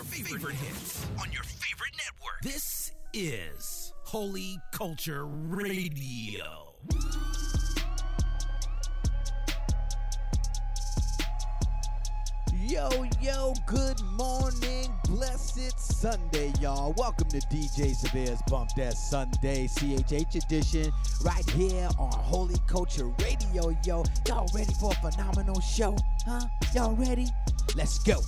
your favorite hits on your favorite network. This is Holy Culture Radio. Yo, yo, good morning, blessed Sunday, y'all. Welcome to DJ Severe's Bump That Sunday CHH edition right here on Holy Culture Radio, yo. Y'all ready for a phenomenal show? Huh? Y'all ready? Let's go.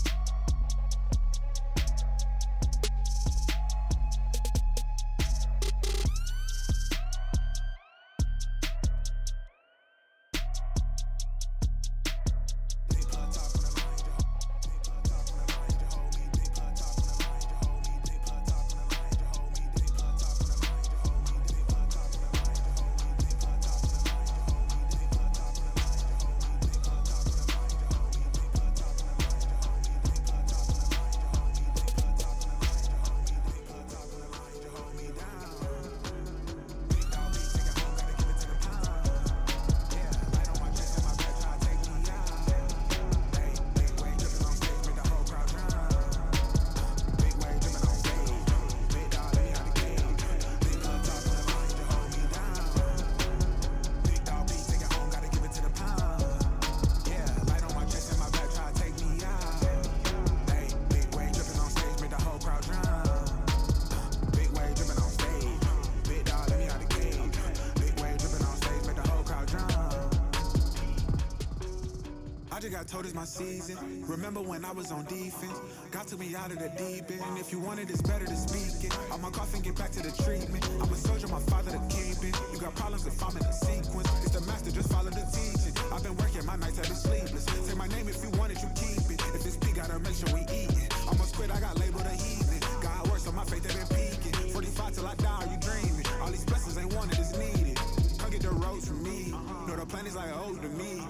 I was on defense? Got to me out of the deep end. If you want it, it's better to speak it. I'ma cough and get back to the treatment. I'm a soldier, my father the kingpin. You got problems if I'm in a sequence. It's the master, just follow the teaching. I've been working, my nights have been sleepless. Say my name if you want it, you keep it. If it's P, gotta make sure we eat it. Almost quit, I got labeled a heathen. God works on my faith, they been peaking. 45 till I die, are you dreaming? All these blessings ain't wanted, it's needed. Come get the roads from me. Know the plan is like old to me.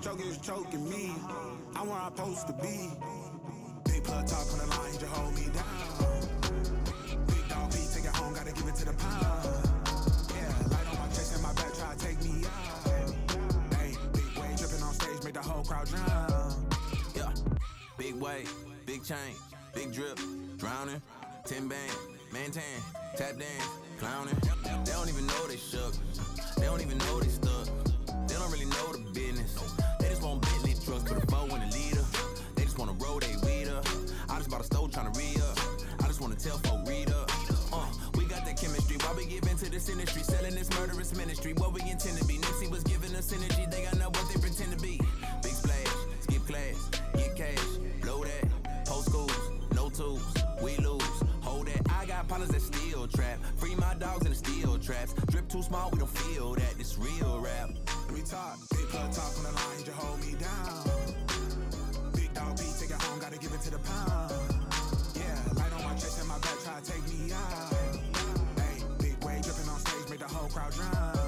Of choking me. I'm where I'm supposed to be. Big plug talk on the line, just hold me down. Big dog beat, take it home, gotta give it to the pound. Yeah, light on my chest and my back, try to take me out. Hey, big wave dripping on stage, make the whole crowd drown. Yeah, big wave, big chain, big drip, drowning, 10 bang, maintain, tap dance, clowning. They don't even know they shook. They don't even know they stuck. They don't really know the business. They just want Bentley trucks, put a bow in the leader. They just wanna roll they weed up. I just bought a stove tryna re up. I just wanna tell folk read up. Uh, we got that chemistry. Why we give into this industry? Selling this murderous ministry. What we intend to be. Nipsey was giving us energy. They got know what they pretend to be. Big splash, skip class, get cash, blow that. Post schools, no tools, got partners that steal trap. Free my dogs in the steel traps. Drip too small, we don't feel that. This real rap. Me talk. Big plug talk on the line, just hold me down. Big dog beat, take it home, gotta give it to the pound. Yeah, light on my chest and my back, try to take me out. Hey, big wave dripping on stage, make the whole crowd drown.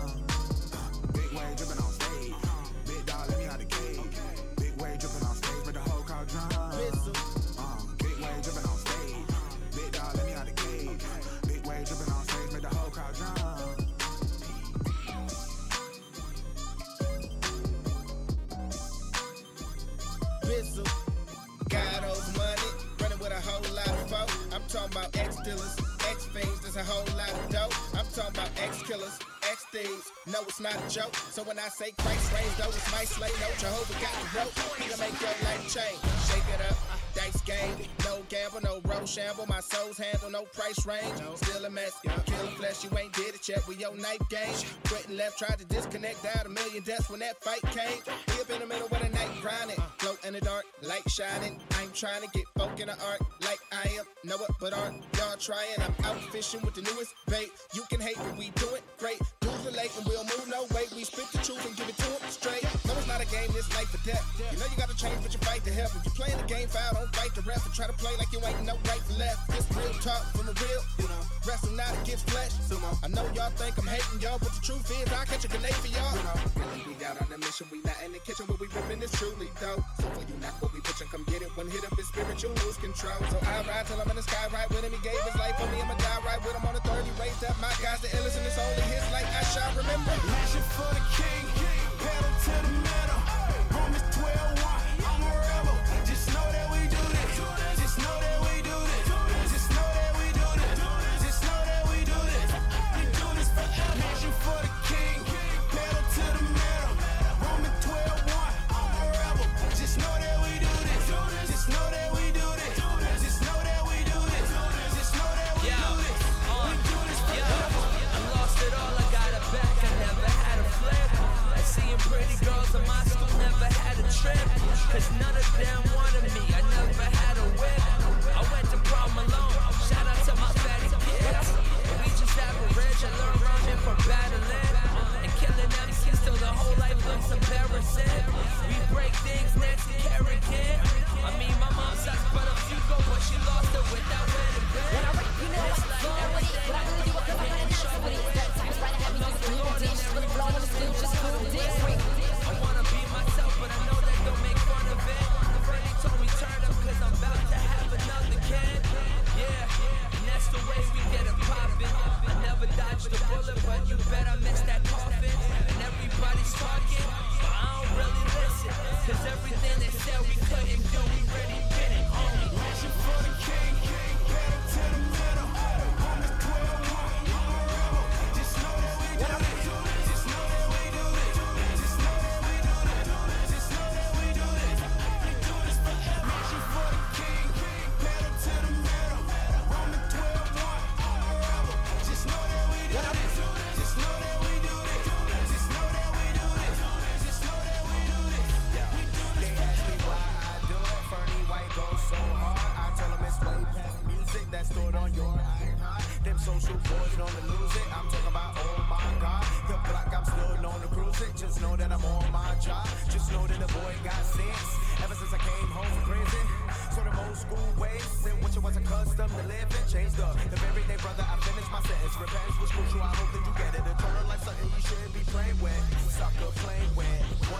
Not a joke. So when I say Christ reigns, though, it's my slay. No, Jehovah got the rope. He can make your life change. Shake it up, dice game. No gamble, no road shamble. My soul's handle, no price range. Still a mess, killing flesh, you ain't did it yet with your knife game. Quitting left, tried to disconnect, died a million deaths when that fight came. He up in the middle with a night grinding. Float in the dark, light shining. I'm trying to get folk in the art like I am. Know what, but aren't y'all trying? I'm out fishing with the newest bait. You can hate, but we do it great. Do the relate and we'll move no way. We spit the truth and give it to them straight. No, it's not a game, this life or death. You know you gotta change, but you fight to help. If you playing the game foul, don't fight the ref and try to play like you ain't no right for left. This real talk from the real, you know. Wrestling not against flesh. I know y'all think I'm hating y'all, but the truth is I catch a grenade for y'all. You know, we out on the mission, we not in the kitchen, but we ripping this truly dope. So for you not what we pushing, come get it. One hit up is spiritual, lose control. So I ride till I'm in the sky right with him. He gave his life for me, I'ma die right with him on the 30 raised up. My guys, the illest, and it's only his like I shall remember. Passion for the king, pedal to the metal. Romans 12, 1,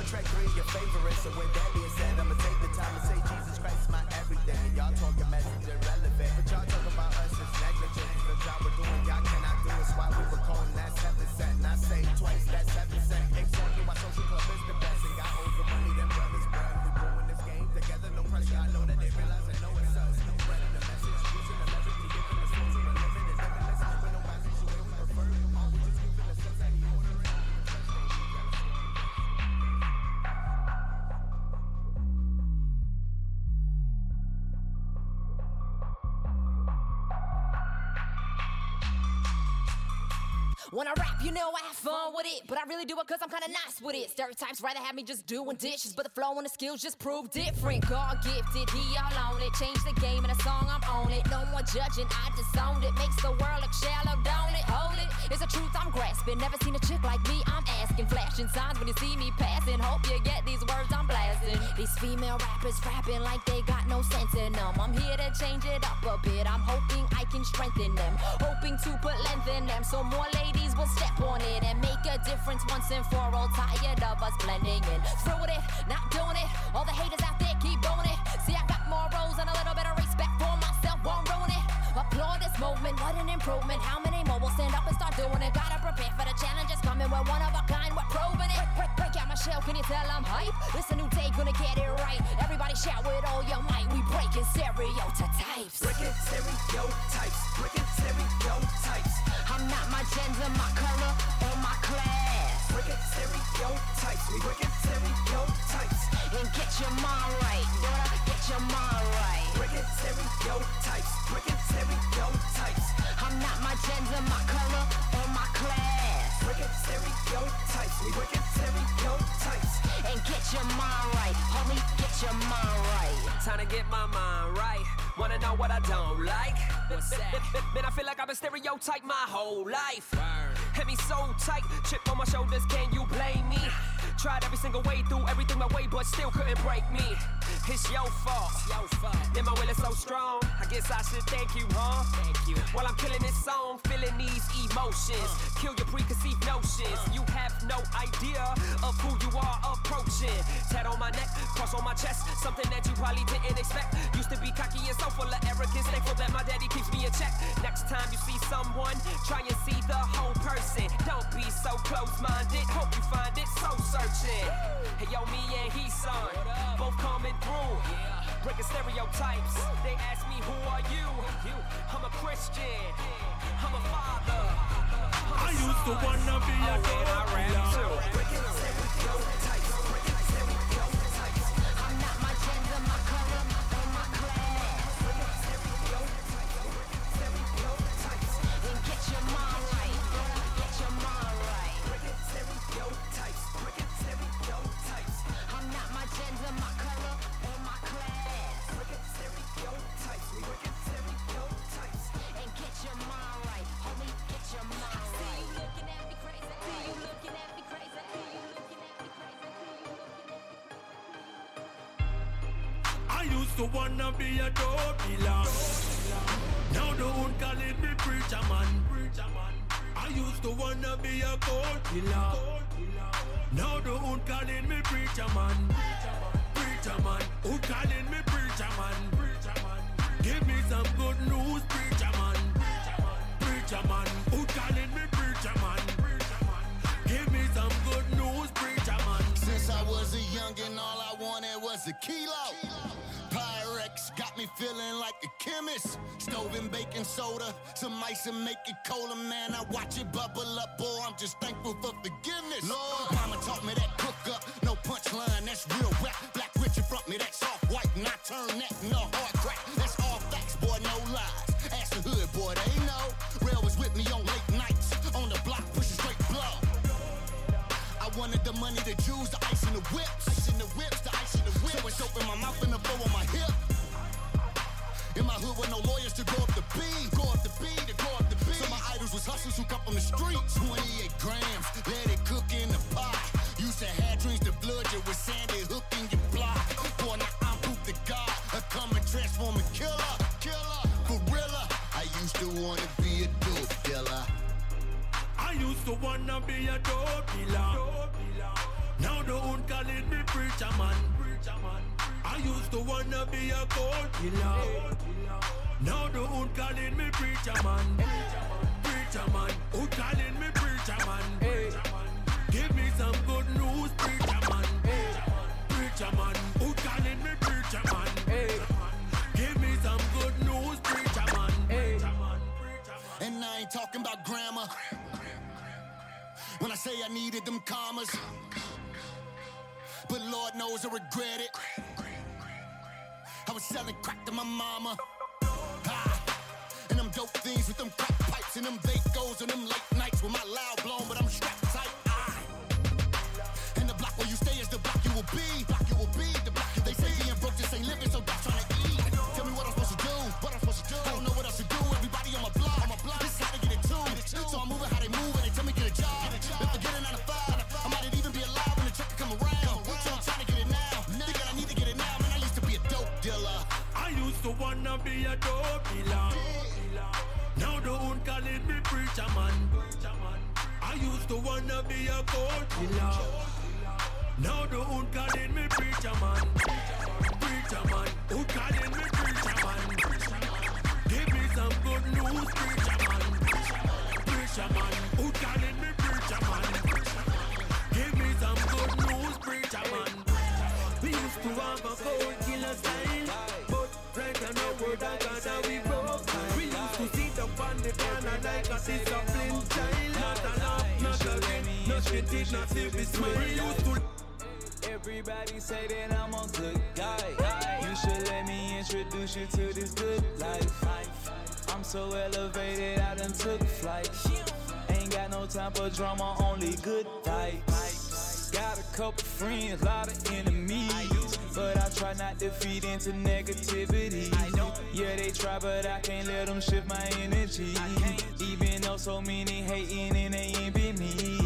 One track, three, your favorite. So with that being said, I'ma take the time to say Jesus Christ is my everything. And Y'all talking message irrelevant, but y'all talk about us as negligent. The job we're doing, y'all cannot do. It's why we were calling that seven cent. And I say twice, that's seven cent. Exactly why social club is the best. And got over money, them brothers, bruh. We growing this game together, no pressure. I know that they realize When I rap, you know I have fun with it, but I really do it cause I'm kinda nice with it. Stereotypes rather have me just doing dishes, but the flow and the skills just prove different. God gifted, he all on it. Change the game and the song, I'm on it. No more judging, I disowned it. Makes the world look shallow, don't it? Hold it, it's a truth I'm grasping. Never seen a chick like me, I'm asking. Flashing signs when you see me passing. Hope you get these words I'm blasting. These female rappers rapping like they got no sense in them. I'm here to change it up a bit. I'm hoping I can strengthen them. Hoping to put length in them so more ladies will step on it and make a difference once and for all. Tired of us blending in. Through it, not doing it. All the haters out there keep doing it. See, I got more roles and a little bit of respect for myself. Won't. Applaud this movement, what an improvement. How many more will stand up and start doing it? Gotta prepare for the challenges coming. We're one of a kind, we're proving it. Break, break, break out my shell, can you tell I'm hype? This a new day, gonna get it right. Everybody shout with all your might. We breaking stereotypes. Breaking stereotypes, breaking stereotypes. I'm not my gender, my color, or my class. Breaking stereotypes, we breaking stereotypes. And get your mind right, daughter, get your mind right. Breaking stereotypes, breaking stereotypes. I'm not my gender, my color, or my class. Breaking stereotypes, we breaking stereotypes. And get your mind right, homie, get your mind right. Time to get my mind right. Wanna know what I don't like? What's that? Man, I feel like I've been stereotyped my whole life. Hit me so tight, chip on my shoulders, can you blame me? Tried every single way through everything my way, but still couldn't break me. It's your fault. Your fault. My will is so strong. I guess I should thank you, huh? Thank you. While I'm killing this song, feeling these emotions. Uh. Kill your preconceived notions. Uh. You have no idea of who you are approaching. Tat on my neck, cross on my chest. Something that you probably didn't expect. Used to be cocky and so full of arrogance. Thankful that my daddy keeps me in check. Next time you see someone, try and see the whole person. Don't be so close-minded. Hope you find it so searching. Hey yo, me and he son, both coming through. Breaking stereotypes. They ask me who are you? I'm a Christian. I'm a father. I'm a I used to wanna be a Oh, I rap too. I used to wanna be a dope dealer. Now the hood calling me preacher man. Preacher man. I used to wanna be a court killer. Now the hood calling me preacher man. Preacher man. Hood calling me preacher man. Preacher man. Give me some good news, preacher man. Preacher man. Hood calling me preacher man. Give me some good news, preacher man. Since I was a youngin', all I wanted was a kilo. Got me feeling like a chemist. Stove and baking soda, some ice and make it colder, man. I watch it bubble up, boy. I'm just thankful for forgiveness. Lord, mama taught me that cook up, no punchline, that's real rap. Black rich in front me, that's off white, and I turn that into hard crack. That's all facts, boy, no lies. Ask the hood, boy, they know. Rail was with me on late nights, on the block, pushing straight blow. I wanted the money, the jewels, the ice in the whips. Ice in the whips, the ice in the whips. So it's open my mouth and the flow on my hip. In my hood with no lawyers to go up the B, go up the B, to go up the B. So my idols was hustlers who come from the streets. 28 grams, let it cook in the pot. Used to have dreams to blood you with Sandy Hook in your block. Boy, now I'm proof to God. A coming transforming killer, killer, gorilla. I used to wanna be a dope dealer. I used to wanna be a dope dealer. Now the hood calling me preacher man. I used to wanna be a court killer. Now the hood calling me preacher man. Preacher man, hood calling me preacher man. Give me some good news, preacher man. Preacher man, hood calling me preacher man. Give me some good news, preacher man. And I ain't talking about grammar. When I say I needed them commas. Knows I regret it. I was selling crack to my mama. Ah, and them dope things with them crack pipes and them Vacos and them late nights with my loud blown, but I'm strapped tight. Ah. And the block where you stay is the block you will be. I used to wanna be a court killer. Now the hood calling me preacher man. Preacher man, hood calling me preacher man. Give me some good news, preacher man. Preacher man, hood calling me preacher man. Give me some good news, preacher man. We used to have a cold killer style, but right now we're God we broke. We used to sit up on the corner like a did not see smile. We used to Everybody say that I'm a good guy. You should let me introduce you to this good life. I'm so elevated, I done took flight. Ain't got no time for drama, only good vibes. Got a couple friends, a lot of enemies. But I try not to feed into negativity. Yeah, they try, but I can't let them shift my energy. Even though so many hating and they envy me.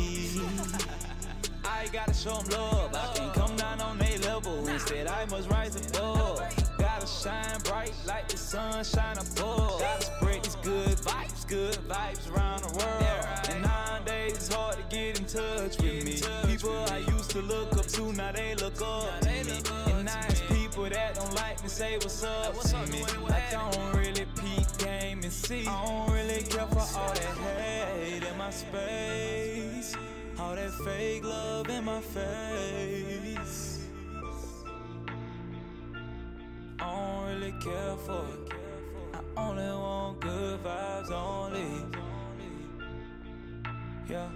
I gotta show them love. I can't come down on their level. Instead, I must rise above. Gotta shine bright like the sun shine above. Gotta spread these good vibes, good vibes around the world. And nowadays it's hard to get in touch with me. People I used to look up to, now they look up to me. And nice people that don't like me say what's up to me. Like I don't really peep game and see. I don't really care for all that hate in my space. All that fake love in my face. I don't really care for it. I only want good vibes only. Yeah.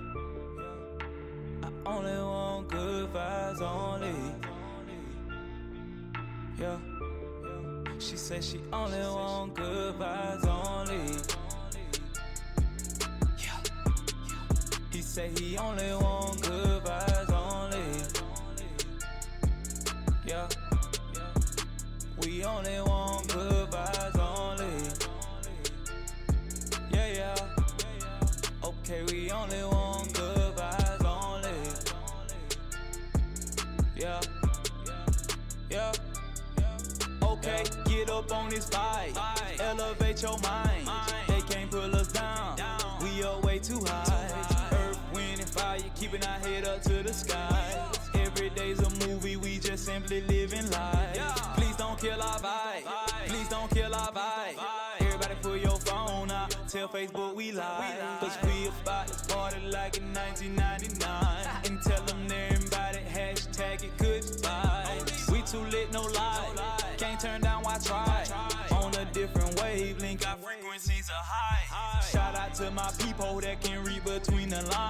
I only want good vibes only. Yeah. She said she only want good vibes only. Say he only want good vibes only. Yeah. We only want good vibes only. Yeah, yeah. Okay, we only want good vibes only. Yeah. Yeah. Okay, get up on this fight. Elevate your mind. Simply living life. Please don't kill our vibe. Please don't kill our vibe. Everybody pull your phone out. Tell Facebook we live. Cause we about to party like in 1999. And tell them they're invited. Hashtag it good vibes. We too lit, no lie. Can't turn down, why try? On a different wavelength, our frequencies are high. Shout out to my people that can read between the lines.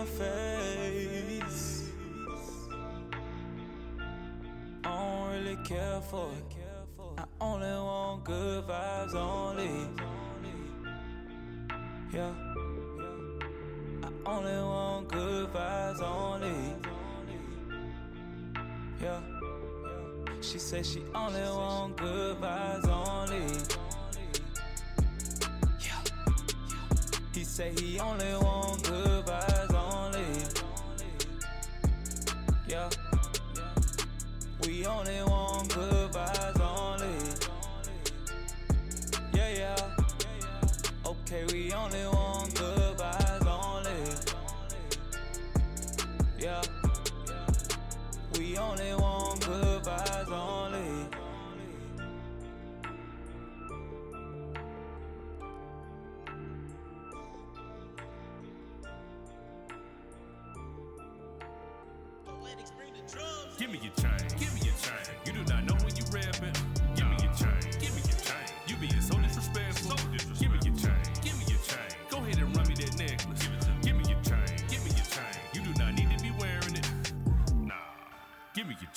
My face. I don't really care for it. I only want good vibes only. Yeah. I only want good vibes only. Yeah. She said she only want good vibes only. Yeah. He say he only want good vibes Yeah. We only want good vibes only. Yeah, yeah. Okay, we only want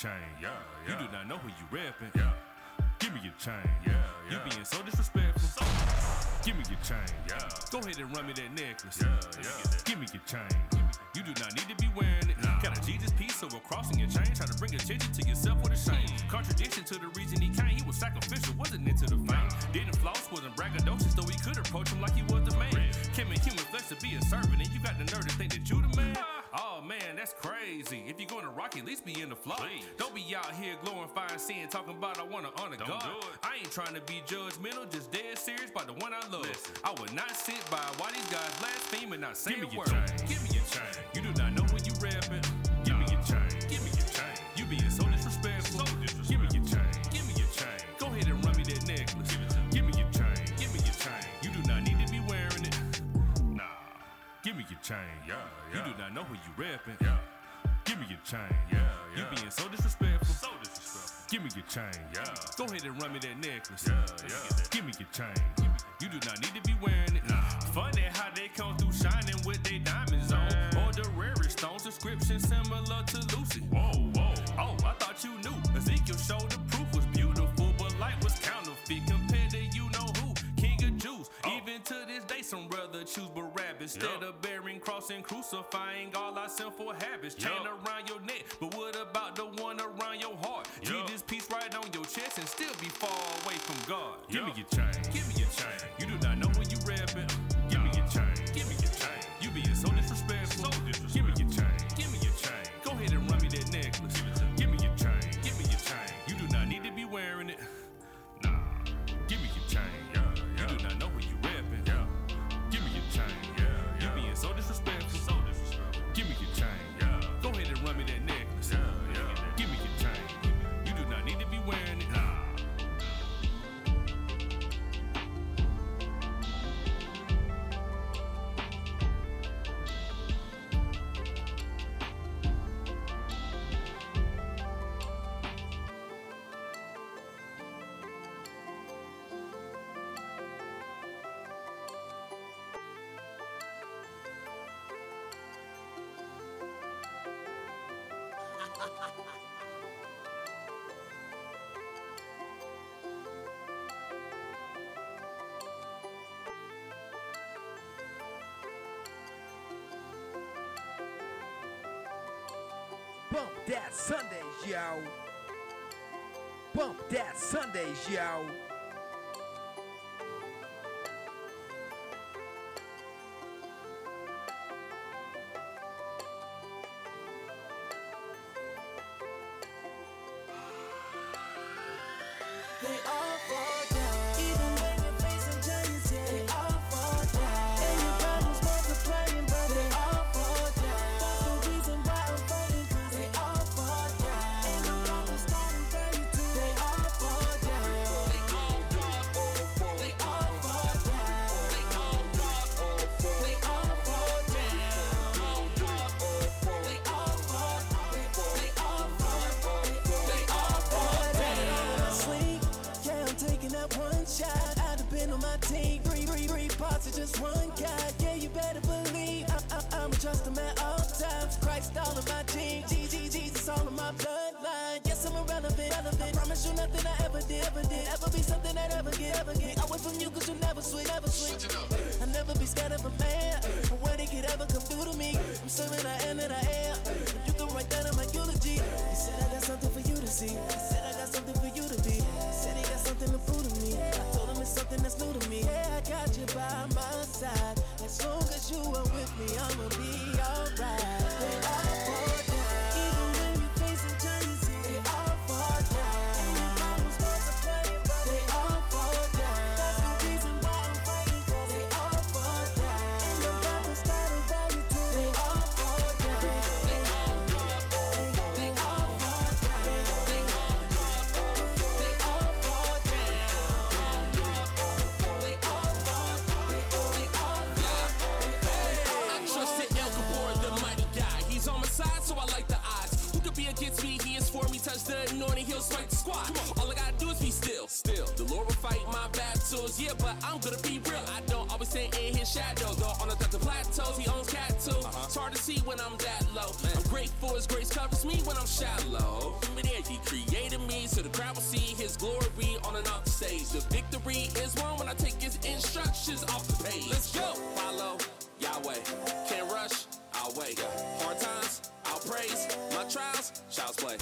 chain. Yeah, yeah. You do not know who you rapping. Yeah. Give me your chain. Yeah, yeah. You being so disrespectful. So Give me your chain. Yeah. Go ahead and run me that necklace. Yeah, yeah. Give me your chain. You do not need to be wearing it. Got a Jesus piece over crossing your chain. Try to bring attention to yourself with a shame. Mm. Contradiction to the reason he came. He was sacrificial, wasn't into the fame. Didn't floss, wasn't braggadocious, though he could approach him like he was the man. Came in human flesh to be a servant, and you got the nerve to think that you the man. Oh man, that's crazy. If you're gonna rock, at least be in the flow. Don't be out here glorifying sin, talking about I wanna honor Don't God. do it. I ain't trying to be judgmental, just dead serious about the one I love. I would not sit by while these guys blaspheme and not say Give a me your word. chain. Give me your chain. Know who you rapping. Yeah. Give me your chain. Yeah, yeah. You being so disrespectful. So disrespectful. Give me your chain. Yeah. Go ahead and run me that necklace. Yeah, yeah. Give me your chain. You do not need to be wearing it. Nah. Funny how they come through shining with their diamonds on. Or the rarest stones, description similar to Lucy. Whoa, whoa. Oh, I thought you knew. Ezekiel showed the proof was beautiful, but light was counterfeit compared to you know who. King of Jews. Oh. Even to this day, some rather choose Barabbas instead of bearing cross and crucifying all our sinful habits. Chain around your neck, but what about the one around your heart? Jesus piece right on your chest and still be far away from God. Give me your chain. Give me your chain. Bump that Sundays, yo. Bump that Sundays, yo. Just one guy. Yeah, you better believe I, I, I'ma trust him at all times. Christ all of my team. G, G, Jesus all of my bloodline. Yes, I'm irrelevant. relevant. I promise you nothing I ever did, ever did. Ever be something that ever get, ever get. I went from you cause you never switch, never switch. I never be scared of a man. But when he could ever come through to me, I'm serving I am and I am. You can write that in my eulogy. He said I got something for you to see. He said I got something for you to be. He said he got something to prove to me. I told him it's something that's new to me. You by my side. As long as you are with me, I'ma be alright. He'll smite the squad. All I gotta do is be still. Still, the Lord will fight my battles. Yeah, but I'm gonna be real. I don't always stand in his shadow. Though on the, the plateaus, he owns cattle. Uh-huh. It's hard to see when I'm that low. I'm grateful his grace covers me when I'm shallow. But yeah, he created me so the crowd will see his glory on and off the stage. The victory is won when I take his instructions off the page. Let's go. Follow Yahweh. Can't rush, I'll wait. Hard times, I'll praise. My trials, child's play.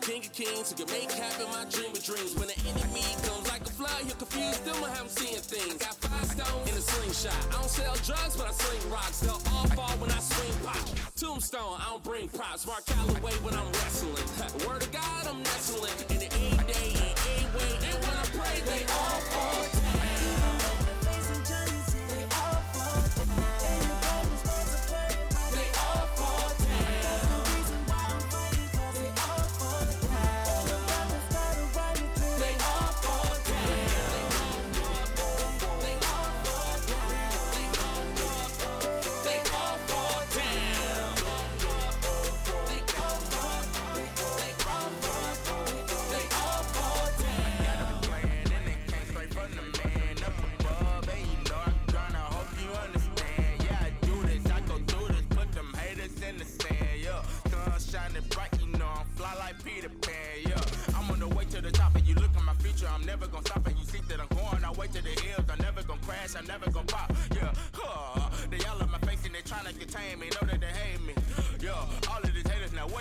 King of Kings who can make happen my dream of dreams. When the enemy comes like a flood, he'll confuse them. I haven't seen things. Got five stones in a slingshot. I don't sell drugs, but I sling rocks. They'll all fall when I swing pop. Tombstone, I don't bring props. Mark Calaway when I'm wrestling. Word of God, I'm nestling. In the A day, and A way, and when I pray, they all fall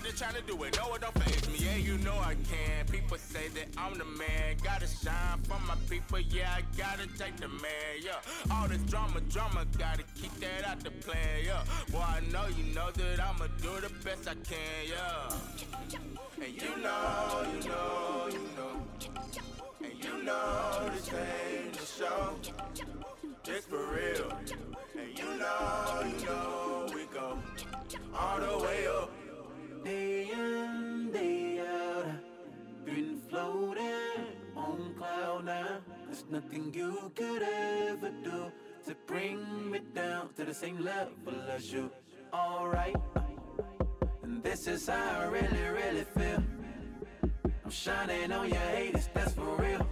what they tryna do, it No, it don't phase me. Yeah, you know I can. People say that I'm the man, gotta shine for my people. Yeah, I gotta take the man. Yeah, all this drama, drama, gotta keep that out the plan. Yeah, boy, I know you know that I'ma do the best I can. Yeah, and you know, you know, you know, and you know this ain't a show. It's for real, and you know, you know we go all the nothing you could ever do to bring me down to the same level as you. Alright, and this is how I really, really feel. I'm shining on your haters, that's for real.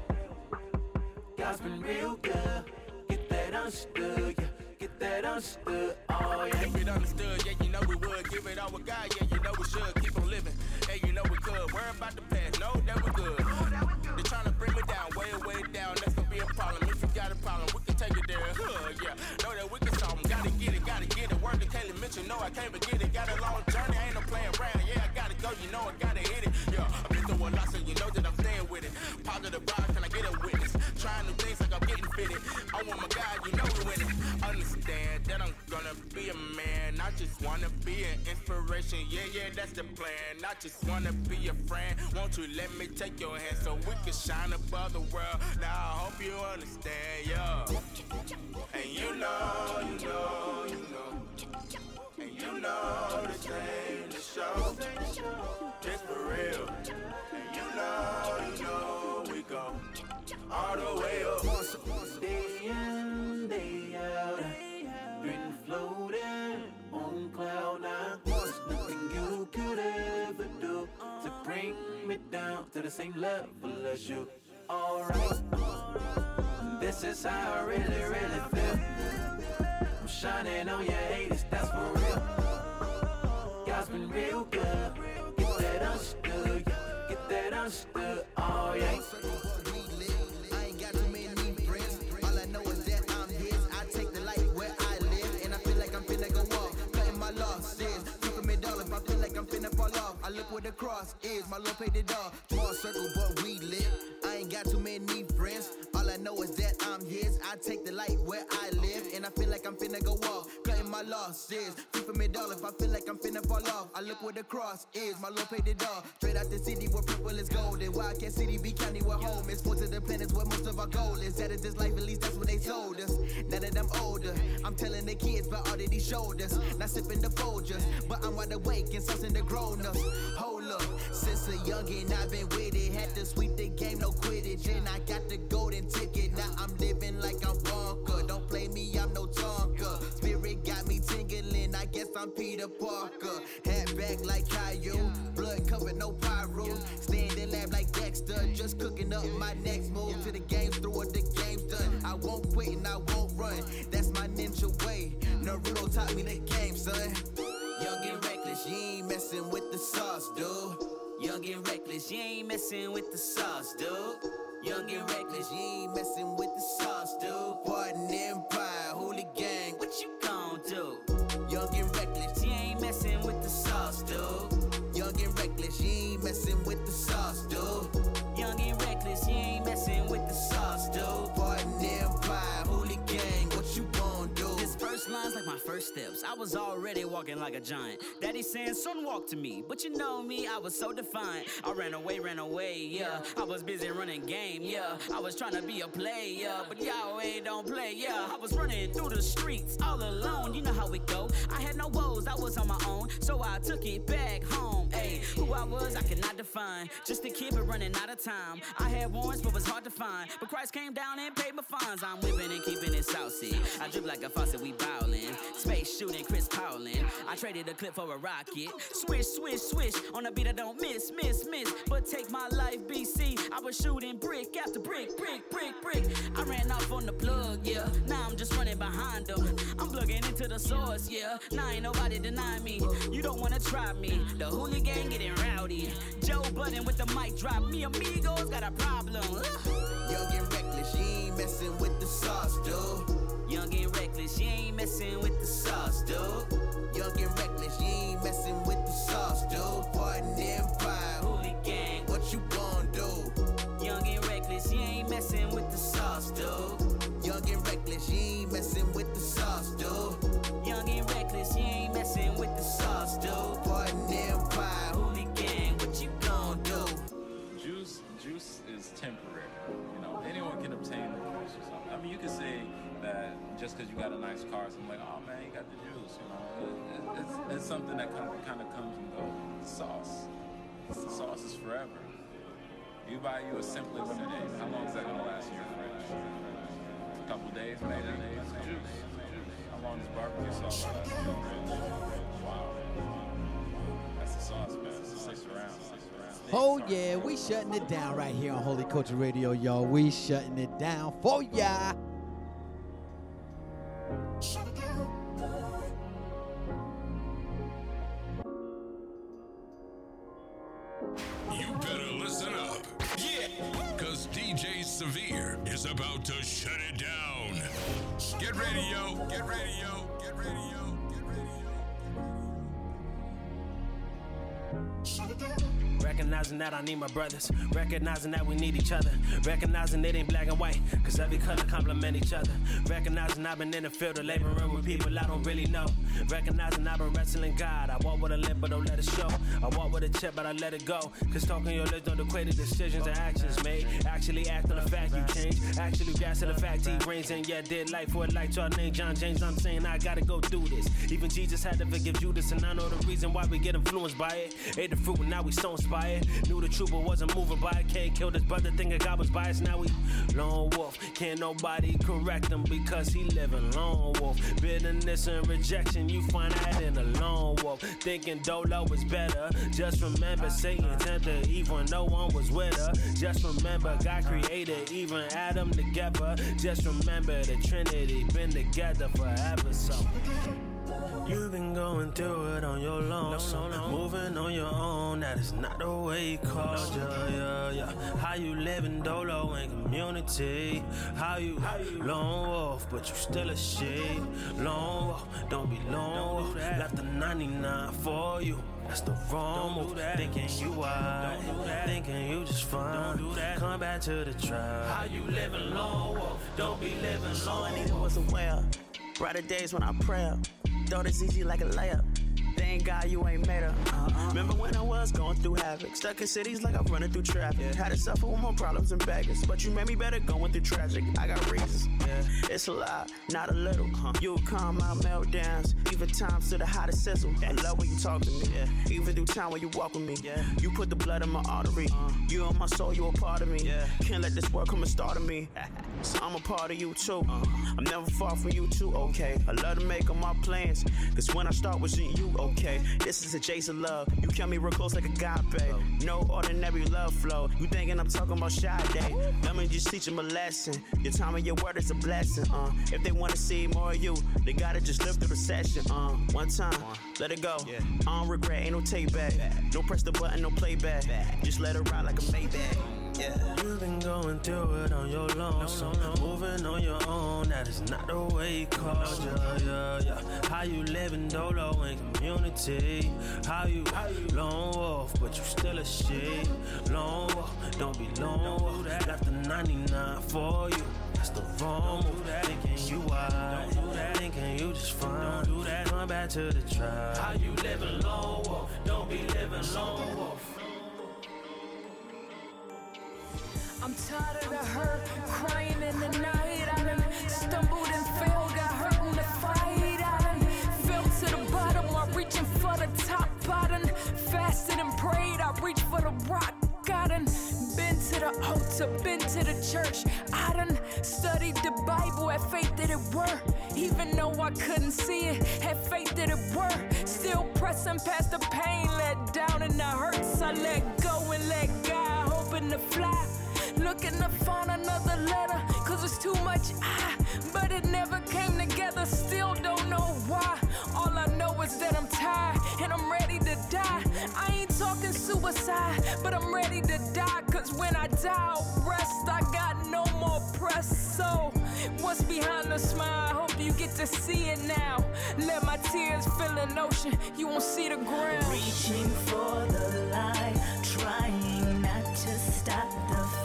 God's been real good. Get that understood, yeah. Get that understood, oh yeah. If it understood, yeah, you know we would. Give it all we got, yeah, you know we should. Keep on living, hey, you know we could. Worry about the past, know that we good. They're trying to bring me down, way, way down. That's gonna be a problem. If you got a problem, we can take it there. Huh, yeah. Know that we can solve them. Gotta get it, gotta get it. Word to Kaylee Mitchell, no, I can't forget it. Got a long journey, ain't no playing around. Yeah, I gotta go, you know I gotta hit it. Yeah, I've been through a lot, so you know that I'm staying with it. Positive vibes, can I get a witness? Trying new things like I'm getting fitted. I want my God, you know that I'm gonna be a man. I just wanna be an inspiration. Yeah, yeah, that's the plan. I just wanna be a friend. Won't you let me take your hand so we can shine above the world? Now I hope you understand, yeah. And you know, you know, you know. And you know this ain't the show. It's for real. And you know, you know we go all the way up. Day out, been floating on cloud nine. Nothing you could ever do to bring me down to the same level as you. Alright, this is how I really, really feel. I'm shining on your haters, that's for real. God's been real good. Get that understood, get that understood. Where the cross is. My Lord paid it all. Small circle, but we lit. I ain't got too many friends. All I know is that I'm his. I take the light my losses. Took a medal if I feel like I'm finna fall off. I look where the cross is. My Lord paid it all. Straight out the city where people is golden. Wildcat City be county where home is. Point to the planets where most of our goal is. That is this life, at least that's what they told us. Now that I'm older, I'm telling the kids about all that he showed us. Not sipping the Folgers, but I'm wide awake and something the grown ups. Hold up, since a youngin' I've been with it. Had to sweep the game, no quidditch. And I got the golden ticket. Now I'm living like I'm Wonka. Don't guess I'm Peter Parker. Hat back like Caillou. Blood covered, no pyro. Stay in lab like Dexter. Just cooking up my next move to the game's through or the game's done. I won't quit and I won't run. That's my ninja way. Naruto taught me the game, son. Young and reckless, you ain't messing with the sauce, dude. Young and reckless, you ain't messing with the sauce, dude. Young and reckless, you ain't messing with the sauce, dude. Pardon holy first steps. I was already walking like a giant. Daddy saying, son, walk to me. But you know me, I was so defiant. I ran away, ran away, yeah. I was busy running game, yeah. I was trying to be a player, but Yahweh don't play, yeah. I was running through the streets all alone. You know how it go. I had no woes, I was on my own. So I took it back home. Ayy, who I was, I cannot define. Just a kid, but running out of time. I had warrants, but was hard to find. But Christ came down and paid my fines. I'm whipping and keeping it saucy. I drip like a faucet, we bowling. Space shooting, Chris Paulin. I traded a clip for a rocket. Swish, swish, swish. On a beat I don't miss, miss, miss. But take my life, BC. I was shooting brick after brick, brick, brick, brick. I ran off on the plug, yeah. Now I'm just running behind them. I'm plugging into the source, yeah. Now ain't nobody deny me. You don't wanna try me. The hooligan getting rowdy. Joe Budden with the mic drop. Me amigos got a problem. Young and reckless, you ain't messing with the sauce, dude. Young and reckless, you ain't messing with the sauce, dude. Young and reckless, you ain't messing with the sauce, dude. Pardon holy gang, what you gon' do? Young and reckless, you ain't messing with the sauce, dude. Young and reckless, you ain't messing with the sauce, dude. Young and reckless, you ain't messing with the sauce, dude. Pardon holy gang, what you gon' do? Juice, juice is temporary. You know, anyone can obtain the juice or something. I mean, you could say that just because you got a nice car, something like, oh man, you got the juice. You know, it, it, it's, it's something that kind of, kind of comes and goes. The sauce, the sauce is forever. You buy you a simply lemonade. How long is that gonna last in your fridge? A couple days, maybe. That's the juice. How long does barbecue sauce? Wow. That's the sauce, man. It. Sticks around. Oh yeah, we shutting it down right here on Holy Culture Radio, y'all. We shutting it down for ya. You better listen up. Yeah. Because DJ Severe is about to shut it down. Get ready, yo. Get ready, yo. Get ready, yo. Get ready, yo. Record Recognizing that I need my brothers. Recognizing that we need each other. Recognizing it ain't black and white. Cause every color complement each other. Recognizing I've been in the field of laboring with people I don't really know. Recognizing I've been wrestling God. I walk with a limp, but don't let it show. I walk with a chip, but I let it go. Cause talking your lips don't equate to decisions and actions made. Actually act on the fact you change. Actually to the fact he reigns and yeah, did life for a light. Your name John James. I'm saying I gotta go through this. Even Jesus had to forgive Judas, and I know the reason why we get influenced by it. Ate the fruit and now we so inspired. Knew the truth but wasn't moving by it. Can't kill this brother, thinking God was biased. Now we lone wolf. Can't nobody correct him because he living lone wolf. Bitterness and rejection, you find that in a lone wolf. Thinking Dolo was better. Just remember Satan tempted Eve when no one was with her. Just remember God created even Adam together. Just remember the Trinity been together forever. So. You've been going through it on your lonesome, moving on your own. That is not the way you called ya, yeah, yeah. How you living dolo in community? How you How you lone wolf, but you still a sheep. Lone wolf, don't be lone wolf. Left the 99 for you. That's the wrong move. Thinking you wide, thinking you just fine. Come back to the tribe. How you living lone wolf? Don't be living lone wolf. was aware. Brighter days when I pray. Thought it's easy like a layup. Thank God you ain't made her. Uh-uh. Remember when I was going through havoc? Stuck in cities like I'm running through traffic. Had to suffer with more problems and baggage. But you made me better going through tragic. I got reasons. Yeah. It's a lot, not a little. Uh-huh. You calm my meltdowns. Even times to the hottest sizzle. I love when you talk to me. Yeah. Even through time when you walk with me. Yeah. You put the blood in my artery. Uh. You in my soul, you a part of me. Yeah. Can't let this world come and start of me. so I'm a part of you too. Uh. I'm never far from you too, okay? I love to make all my plans. Cause when I start wishing you, okay? This is a Jason love. You kept me real close like a agape. No ordinary love flow. You thinking I'm talking about shy day? Let me just teach them a lesson. Your time and your word is a blessing, uh. If they wanna see more of you, they gotta just live through the session, uh. One time, let it go. I don't regret, ain't no take back. Don't press the button, no playback. Just let it ride like a Maybach. Yeah. You've been going through it on your lonesome, moving on your own. That is not the way you called ya, yeah, yeah. How you living dolo in community? How you How you lone wolf, but you still a sheep. Lone wolf, don't be lone wolf. Left the 99 for you. That's the wrong move. Thinking you wide, thinking you just fine. Come back to the tribe. How you living lone wolf? Don't be living lone wolf. I'm tired of the hurt, crying in the night. I done stumbled and fell, got hurt in the fight. I done fell to the bottom while reaching for the top. I done fasted and prayed, I reached for the rock. I done been to the altar, been to the church. I done studied the Bible, had faith that it were. Even though I couldn't see it, had faith that it were. Still pressing past the pain, let down and the hurts. I let go and let God, hoping to fly. Looking to find another letter, cause it's too much I, but it never came together. Still don't know why. All I know is that I'm tired and I'm ready to die. I ain't talking suicide, but I'm ready to die. Cause when I die, I'll rest. I got no more press. So, what's behind the smile? I Hope you get to see it now. Let my tears fill an ocean, you won't see the ground. Reaching for the light, trying not to stop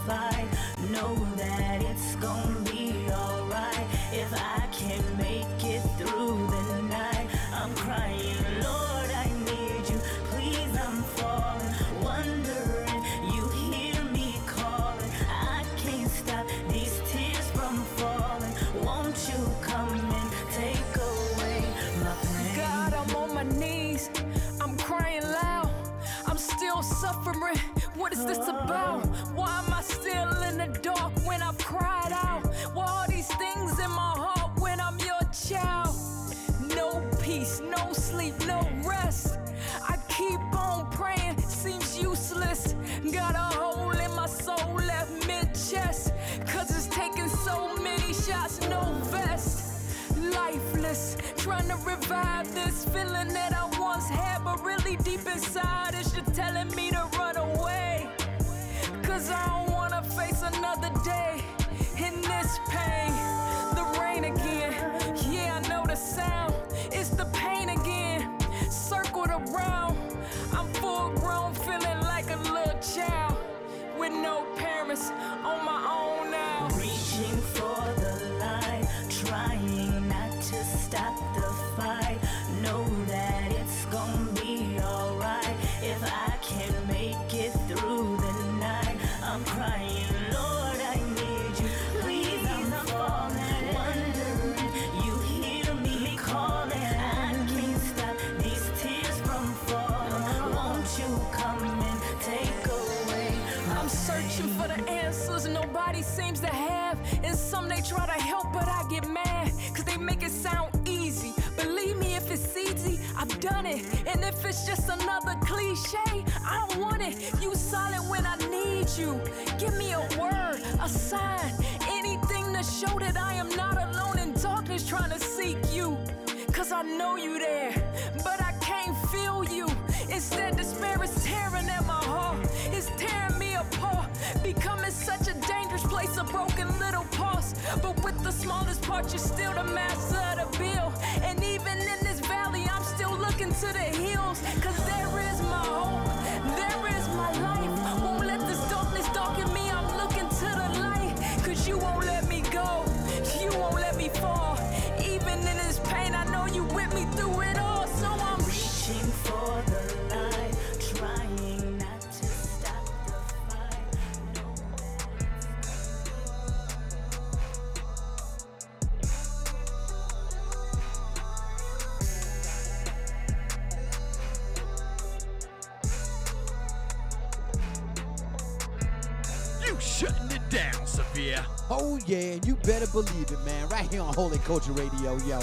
fight. Know that it's gonna be alright if I can make it through the night. I'm crying, Lord, I need you. Please, I'm falling, wondering. You hear me calling. I can't stop these tears from falling. Won't you come and take away my pain? God, I'm on my knees. I'm crying loud. I'm still suffering. What is this about? Dark when I've cried out? Why all these things in my heart when I'm your child? No peace, no sleep, no rest. I keep on praying, seems useless. Got a hole in my soul left mid chest. Cause it's taking so many shots, no vest lifeless. Trying to revive this feeling that I once had, but really deep inside, it's just telling me to run away. Cause I don't another day in this pain. The rain again, yeah, I know the sound. It's the pain again, circled around. I'm full grown, feeling like a little child with no parents, on my own just another cliche, I don't want it. You silent when I need you. Give me a word, a sign, anything to show that I am not alone in darkness trying to seek you. Cause I know you there, but I can't feel you. Instead, despair is tearing at my heart. It's tearing me apart, becoming But with the smallest part, you're still the master of the bill. And even in this valley, I'm still looking to the hills. Cause there is my hope, there is my life. Won't let this darkness darken me, I'm looking to the light. Cause you won't let me go, you won't let me fall. Even in this pain, I know you with me through it shutting it down, Severe. Oh yeah, you better believe it, man. Right here on Holy Culture Radio, yo.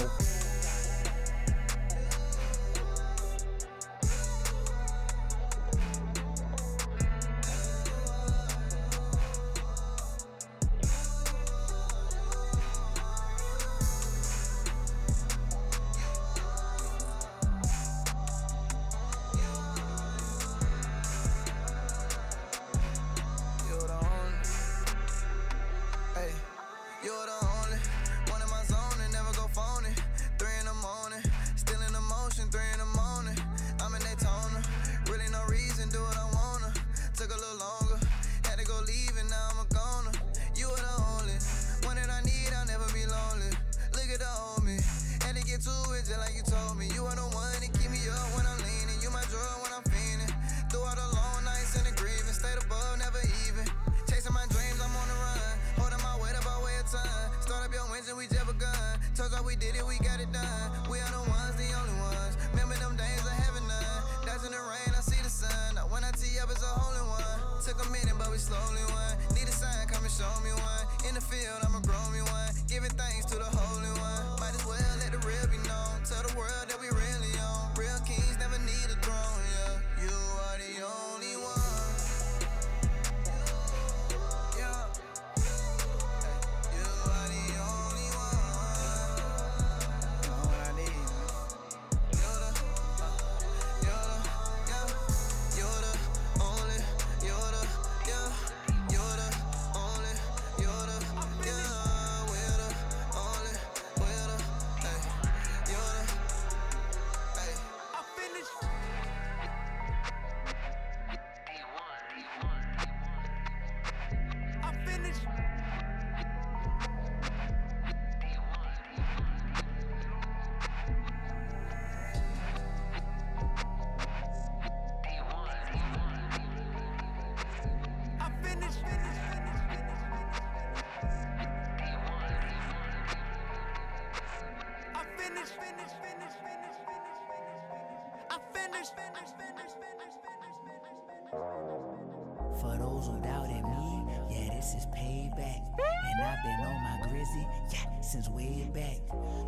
For those who doubted me, yeah, this is payback. And I've been on my grizzy, yeah, since way back.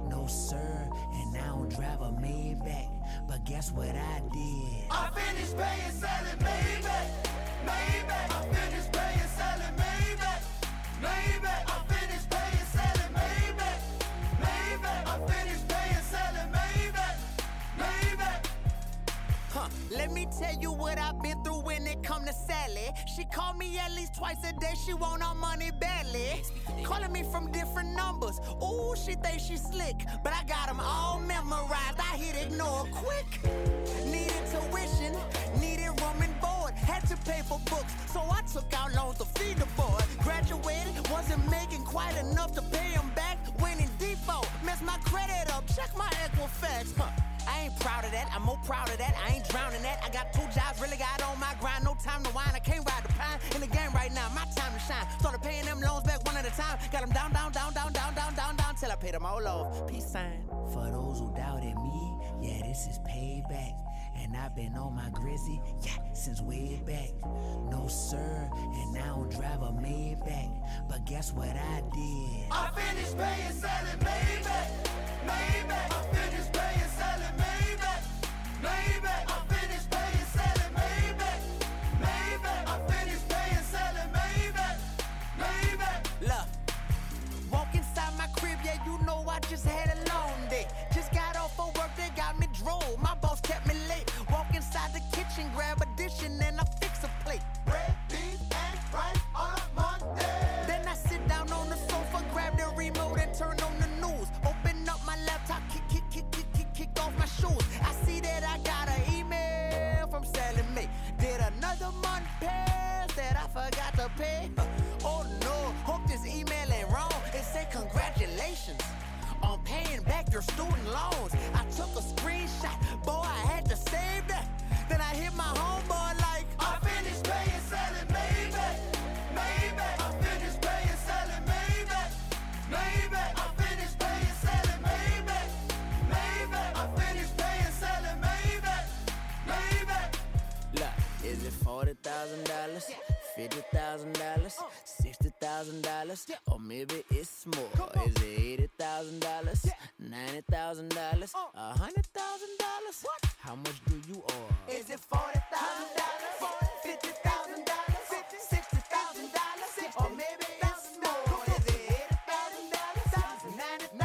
No sir, and I don't drive a Maybach. But guess what I did? I finished paying, selling Maybach, Maybach. I finished paying, selling Maybach, Maybach. I finished paying, selling Maybach, Maybach. I finished paying, selling Maybach, Maybach. Huh, let me tell you what I've been through when it come to Sallie. She call me at least twice a day, she want our money badly. Calling me from different numbers. Ooh, she think she slick, but I got them all memorized. I hit ignore quick. Needed tuition, needed room and board. Had to pay for books, so I took out loans to feed the boy. Graduated, wasn't making quite enough to pay him back. Went in default, messed my credit up. Check my Equifax. Huh. I ain't proud of that, I'm more proud of that. I ain't drowning that. I got two jobs, really got on my grind. No time to whine, I can't ride the pine. In the game right now, my time to shine. Started paying them loans back one at a time. Got them down, down, down, down, down, down, down, down till I paid them all off. Peace sign. For those who doubted me, yeah, this is payback. And I've been on my grizzy, yeah, since way back. No sir, and I don't drive a Maybach. But guess what I did? I finished paying, selling Maybach, Maybach. I finished paying, selling Maybach, Maybach. I dish, and then I fix a plate. Bread, beans, and rice on a Monday. Then I sit down on the sofa, grab the remote, and turn on the news. Open up my laptop, kick, kick, kick, kick, kick, kick off my shoes. I see that I got an email from Sallie Mae. Did another month pass that I forgot to pay? Oh no, hope this email ain't wrong. It said congratulations on paying back your student loans. I took a screenshot, boy, I had to save that. Then I hit my homeboy like, I finished paying, selling is it forty thousand dollars, fifty thousand dollars, $60,000 or maybe it's more. Is it $80,000? $90,000? a $100,000? How much do you owe? Is it $40,000? $50,000? $60,000? Or maybe it's more. Is it $80,000? $90,000?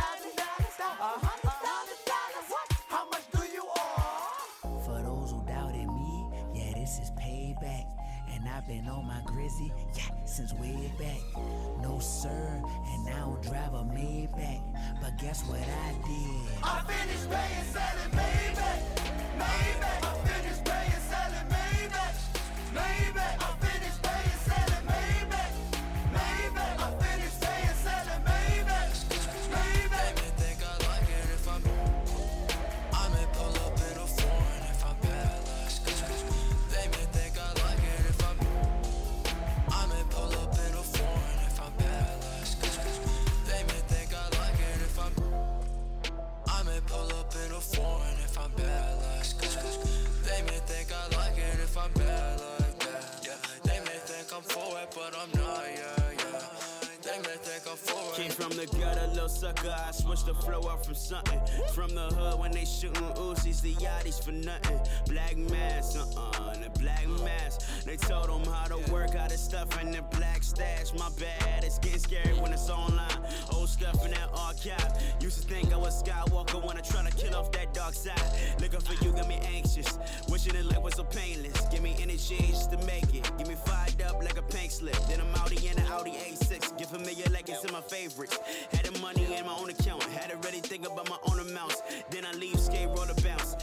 $100,000? How much do you owe? For those who doubted me, yeah, this is payback. And I've been on my grizzy, yeah since way back. No sir, and I don't drive a Maybach. But guess what I did? I finished paying, selling Maybach, Maybach. I finished paying, the gutter, little sucker. I switched the flow up from something. From the hood when they shooting Uzis, the yachties for nothing. Black mask, uh uh, the black mask. They told them how to work out the stuff in the black stash. My bad, it's getting scary when it's online. Old stuff in that archive. Used to think I was Skywalker when I try to kill off that dark side. Looking for you got me anxious. Wishing that life was so painless. Give me energy just to make it. Give me fired up like a pink slip. Then I'm Audi in an Audi A6. Get familiar like it's in my favorites. Had the money in my own account. Had to really think about my own amounts. Then I leave, skate, roll the bounce.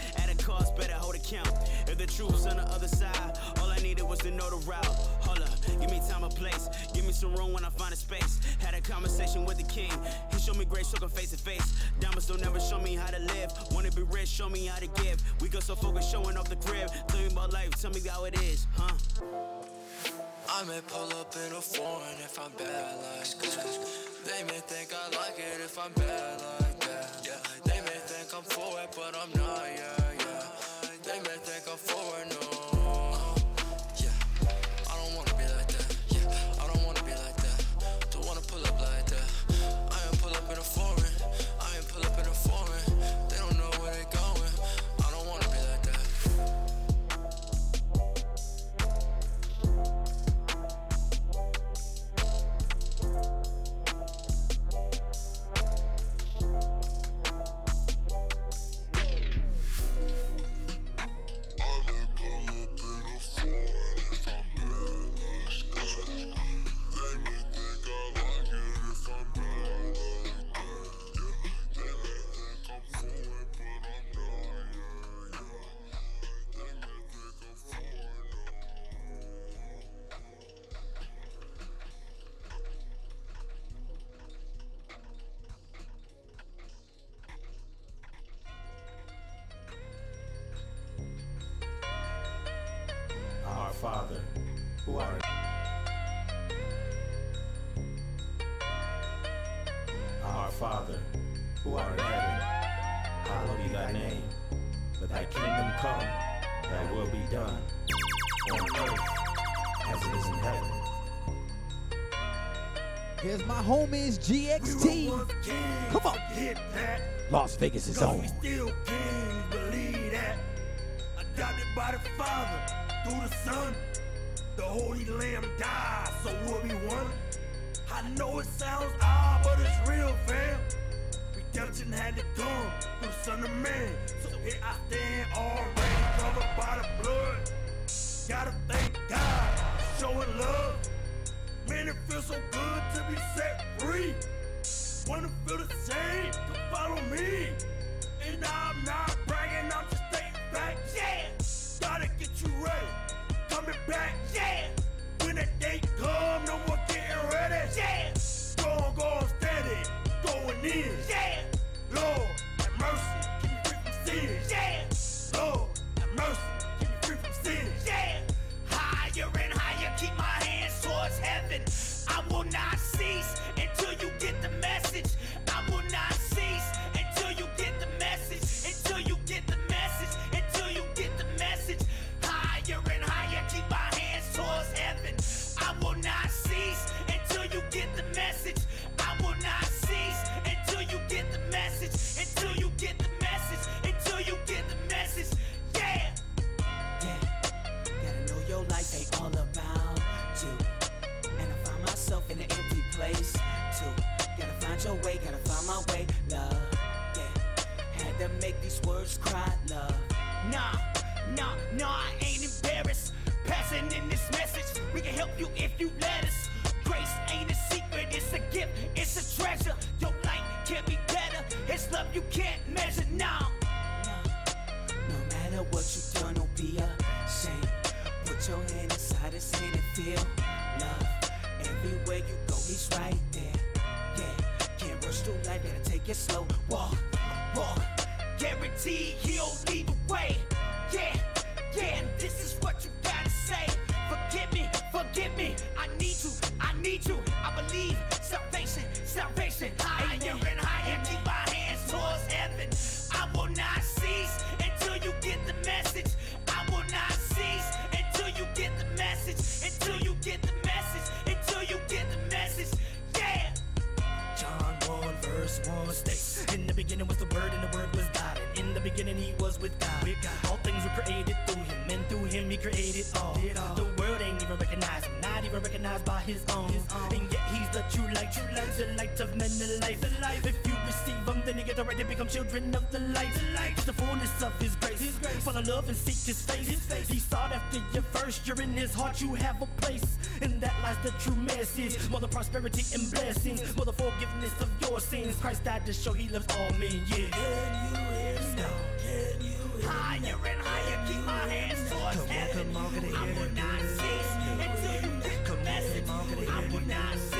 Cost, better hold account. If the truth's on the other side, all I needed was to know the route. Hold up, give me time and place. Give me some room when I find a space. Had a conversation with the king. He showed me grace, so can face to face. Diamonds don't never show me how to live. Wanna be rich, show me how to give. We go so focused, showing off the crib. Tell me about life, tell me how it is, huh? I may pull up in a foreign if I'm bad like that. They may think I like it if I'm bad like that. Yeah. They may think I'm for it, but I'm not. Yeah, GXT. Come on. Las Vegas is on. Still kings, believe that. Adopted by the Father through the Son. The Holy Lamb died, so we'll be one. I know it sounds odd, but it's real, fam. Redemption had to come through the Son of Man. So here I stand, already covered by the blood. Gotta thank God for showing love. Man, it feels so good to be set free. Wanna feel the same? Come follow me. And I'm not feel love. Everywhere you go, he's right there. Yeah, can't rush through life, gotta take it slow. Walk, walk. Guaranteed he'll lead the way. Yeah, yeah, and this is what you gotta say. Forgive me, forgive me. I need you, I need you. I believe salvation, salvation. Verse 1 states In the beginning was the word and the word was God beginning he was with God, with God. All things were created through him And through him he created all, The world ain't even recognized him Not even recognized by his own, And yet he's the true light True light, the light of men the life, the life. If you receive him then you get the right to become children of the light, the, light. the fullness of his grace, his grace. Follow love and seek his face, his face. He sought after you first. You're in his heart you have a place. And that lies the true message. More than prosperity and blessings. More the forgiveness of your sins. Christ died to show he loves all men, yeah Higher and higher, keep my hands towards heaven. come on, get I will not cease until you get the message. I will not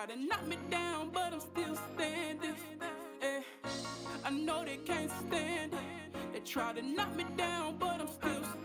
Try to knock me down, but I'm still standing. Eh. I know they can't stand it. They try to knock me down, but I'm still standing.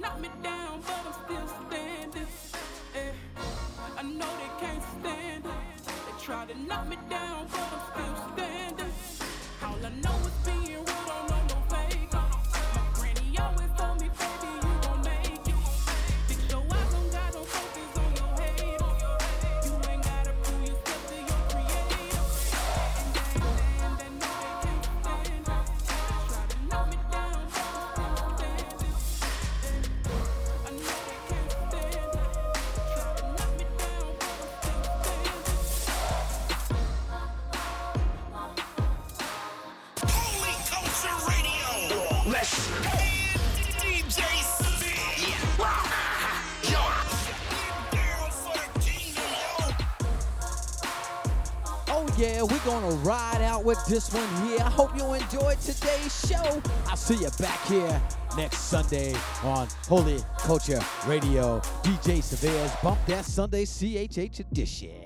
knock me down, but I'm still standing. Yeah. I know they can't stand it. They try to knock me down. Oh yeah, we're gonna ride out with this one here. I hope you enjoyed today's show. I'll see you back here next Sunday on Holy Culture Radio. DJ Severe's Bump That Sunday CHH Edition.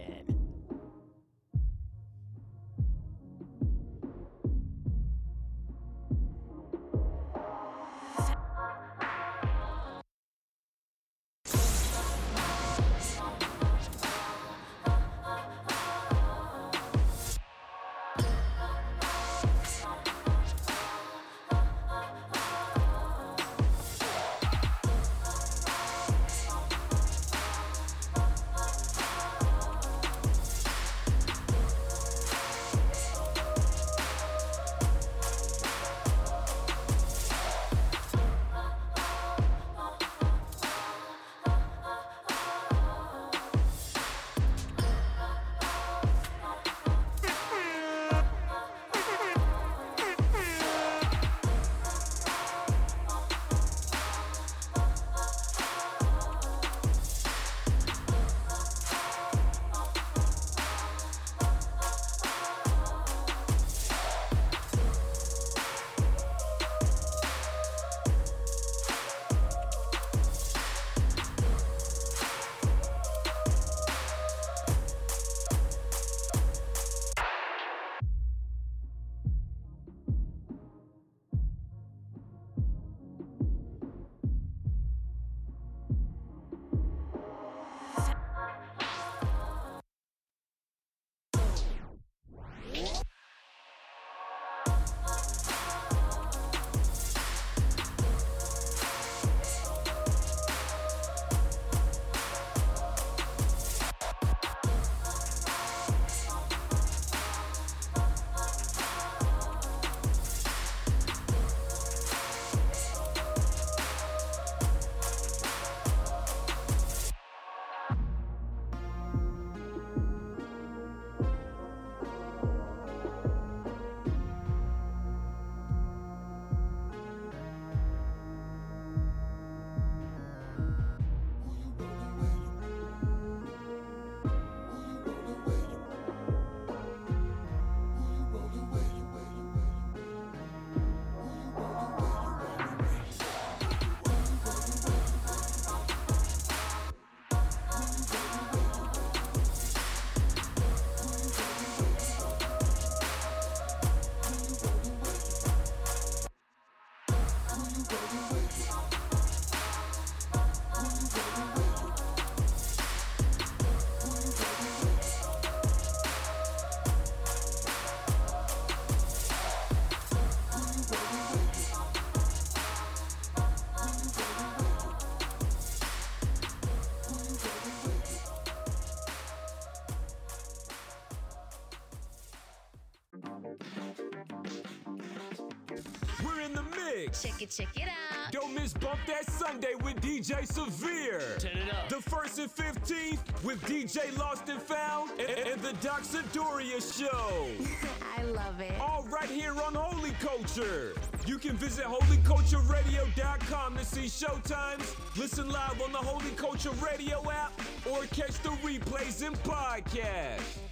Check it, check it out. Don't miss Bump That Sunday with DJ Severe. Turn it up. The 1st and 15th with DJ Lost and Found and, and the Doc Doria Show. I love it. All right here on Holy Culture. You can visit holycultureradio.com to see showtimes, listen live on the Holy Culture Radio app, or catch the replays and podcasts.